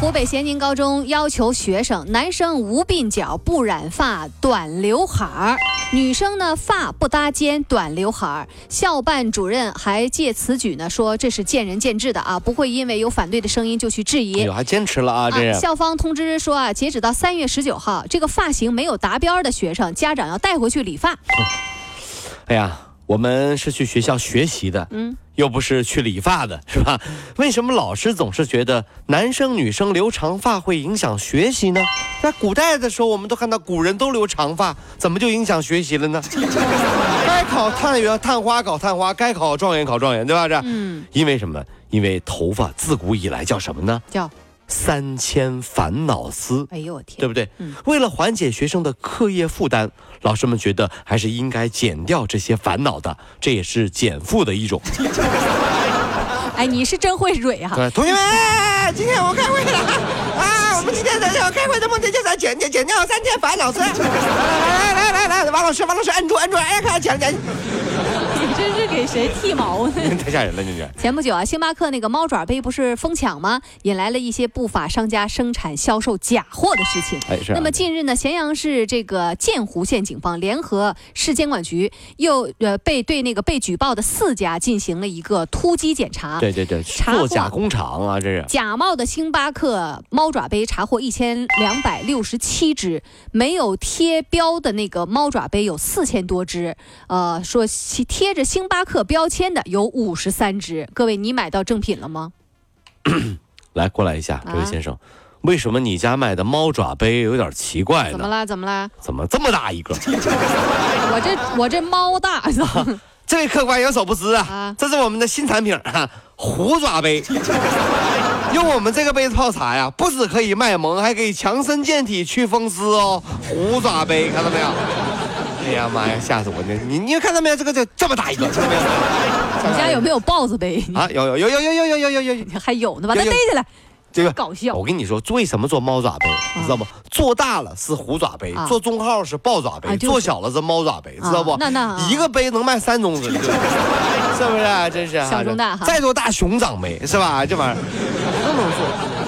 湖北咸宁高中要求学生男生无鬓角、不染发、短刘海儿，女生呢发不搭肩、短刘海儿。校办主任还借此举呢说这是见仁见智的啊，不会因为有反对的声音就去质疑。哎呦，还坚持了啊！这啊、校方通知说啊，截止到三月十九号，这个发型没有达标的学生，家长要带回去理发。哎呀，我们是去学校学习的，嗯，又不是去理发的，是吧？为什么老师总是觉得男生女生留长发会影响学习呢？在古代的时候，我们都看到古人都留长发，怎么就影响学习了呢？该考探员探花考探花，该考状元考状元，对吧？这，嗯，因为什么？因为头发自古以来叫什么呢？叫三千烦恼丝。哎呦我天，对不对？嗯，为了缓解学生的课业负担，老师们觉得还是应该减掉这些烦恼的，这也是减负的一种。哎，你是真会蕊啊！对，同学们，今天我开会了啊！我们今天咱要开会的目的就是减减减掉三千烦恼丝。来来来来来，王老师，王老师，摁住摁住，哎，看减减。你这是给谁剃毛呢？太吓人了，这是。前不久啊，星巴克那个猫爪杯不是疯抢吗？引来了一些不法商家生产销售假货的事情。哎，是。那么近日呢，咸阳市这个建湖县警方联合市监管局，又呃被对那个被举报的四家进行了一个突击检查。对对对，做假工厂啊，这是。假冒的星巴克猫爪杯查获一千两百六十七只，没有贴标的那个猫爪杯有四千多只，呃，说贴着星巴克标签的有五十三只。各位，你买到正品了吗？来，过来一下，这位先生，为什么你家卖的猫爪杯有点奇怪呢？怎么啦？怎么啦？怎么这么大一个？我这我这猫大。这位客官有所不知啊，这是我们的新产品啊，虎爪杯。用我们这个杯子泡茶呀，不止可以卖萌，还可以强身健体、祛风湿哦。虎爪杯，看到没有？哎呀妈呀，吓死我了！你你看到没有？这个这这么大一个，看到没有？你家有没有豹子杯啊？有有有有有有有有有有，还有呢，把它背起来。这个搞笑。我跟你说，为什么做猫爪杯？你知道吗？做大了是虎爪杯，做中号是豹爪杯，做小了是猫爪杯，知道不？那那一个杯能卖三种子，是不是？真是小中大哈。再做大熊掌杯是吧？这玩意儿都能做。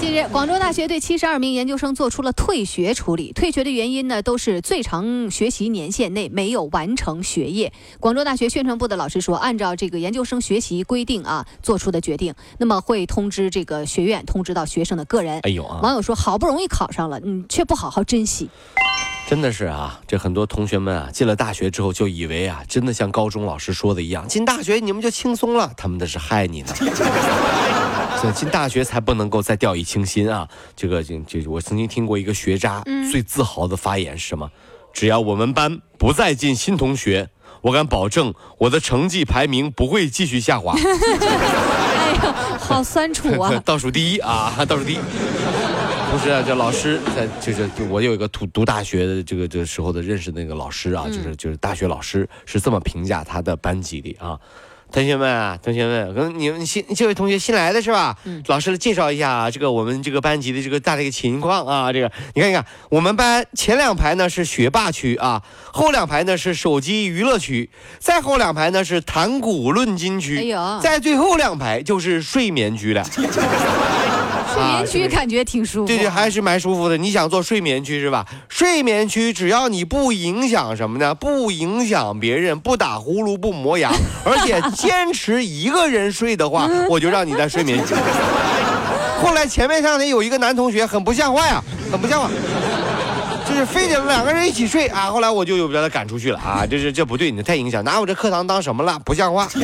近日，广州大学对七十二名研究生做出了退学处理。退学的原因呢，都是最长学习年限内没有完成学业。广州大学宣传部的老师说，按照这个研究生学习规定啊，做出的决定，那么会通知这个学院，通知到学生的个人。哎呦啊！网友说，好不容易考上了，你却不好好珍惜。真的是啊，这很多同学们啊，进了大学之后就以为啊，真的像高中老师说的一样，进大学你们就轻松了，他们那是害你呢。进大学才不能够再掉以轻心啊！这个就就我曾经听过一个学渣最自豪的发言是什么？只要我们班不再进新同学，我敢保证我的成绩排名不会继续下滑。哎呀，好酸楚啊！倒数第一啊，倒数第一。同时啊，这老师在就是我有一个读读大学的这个这个时候的认识那个老师啊，就是就是大学老师是这么评价他的班级的啊。同学们啊，同学们，可能你们新这位同学新来的是吧？嗯，老师介绍一下啊，这个我们这个班级的这个大的一个情况啊，这个你看一看，我们班前两排呢是学霸区啊，后两排呢是手机娱乐区，再后两排呢是谈古论今区，哎呦，在最后两排就是睡眠区了。睡眠区感觉挺舒服，对对，还是蛮舒服的。你想做睡眠区是吧？睡眠区只要你不影响什么呢？不影响别人，不打呼噜，不磨牙，而且坚持一个人睡的话，我就让你在睡眠区。后来前面上的有一个男同学很不像话呀，很不像话，就是非得两个人一起睡啊。后来我就有把他赶出去了啊，这是这不对，你太影响，拿我这课堂当什么了？不像话。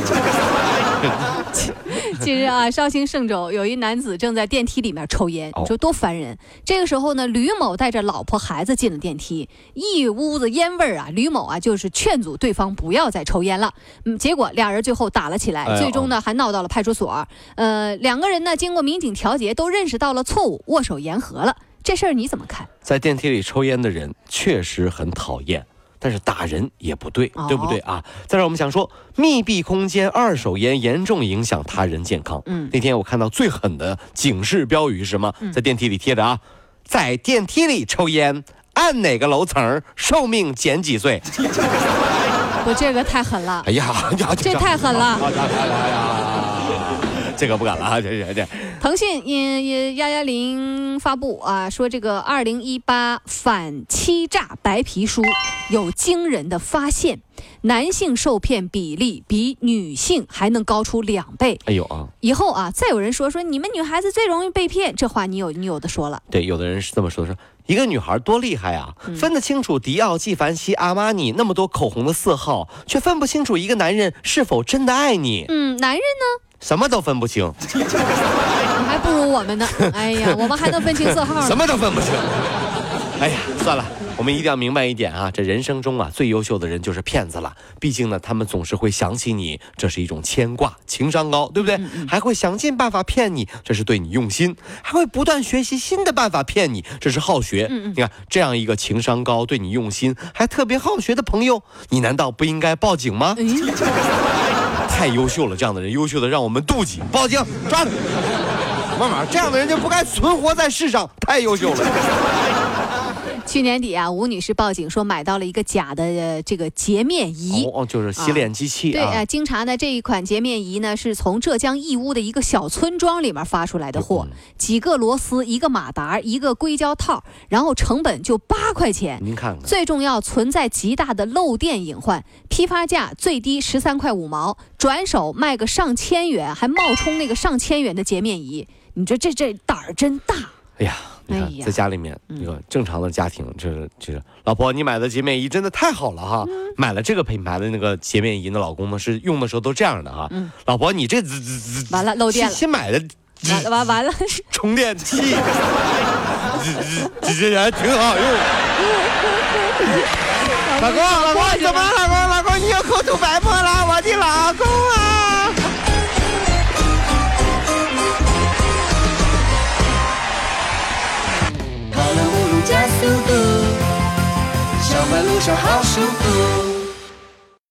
近日啊，绍兴嵊州有一男子正在电梯里面抽烟，你说多烦人。这个时候呢，吕某带着老婆孩子进了电梯，一屋子烟味儿啊。吕某啊，就是劝阻对方不要再抽烟了。嗯，结果俩人最后打了起来，最终呢还闹到了派出所。呃，两个人呢经过民警调解，都认识到了错误，握手言和了。这事儿你怎么看？在电梯里抽烟的人确实很讨厌。但是打人也不对，对不对啊？再让我们想说，密闭空间二手烟严重影响他人健康。嗯，那天我看到最狠的警示标语是什么？在电梯里贴着啊，在电梯里抽烟，按哪个楼层寿命减几岁？不，这个太狠了。哎呀，这太狠了。这个不敢了啊！这这这，腾讯因因幺幺零发布啊，说这个二零一八反欺诈白皮书有惊人的发现，男性受骗比例比女性还能高出两倍。哎呦啊！以后啊，再有人说说你们女孩子最容易被骗，这话你有你有的说了。对，有的人是这么说的：说一个女孩多厉害啊，分得清楚迪奥、纪梵希、阿玛尼那么多口红的色号，却分不清楚一个男人是否真的爱你。嗯，男人呢？什么都分不清，你还不如我们呢。哎呀，我们还能分清色号。什么都分不清。哎呀，算了，我们一定要明白一点啊，这人生中啊最优秀的人就是骗子了。毕竟呢，他们总是会想起你，这是一种牵挂，情商高，对不对？还会想尽办法骗你，这是对你用心；还会不断学习新的办法骗你，这是好学。你看，这样一个情商高、对你用心还特别好学的朋友，你难道不应该报警吗？太优秀了，这样的人优秀的让我们妒忌，报警抓他！慢慢，这样的人就不该存活在世上，太优秀了。去年底啊，吴女士报警说买到了一个假的这个洁面仪，哦，就是洗脸机器。对啊，经查呢，这一款洁面仪呢是从浙江义乌的一个小村庄里面发出来的货，几个螺丝，一个马达，一个硅胶套，然后成本就八块钱。您看看，最重要存在极大的漏电隐患，批发价最低十三块五毛，转手卖个上千元，还冒充那个上千元的洁面仪，你说这这胆儿真大。哎呀。你看，在家里面，一个正常的家庭，就是就是，老婆，你买的洁面仪真的太好了哈！买了这个品牌的那个洁面仪，那老公呢是用的时候都这样的哈。老婆，你这滋滋滋，完了漏电了。新买的，完了完完了，充电器，这这还挺好用。老公，老公，怎么？老公，老公，你又口吐白沫了，我的老公好舒服。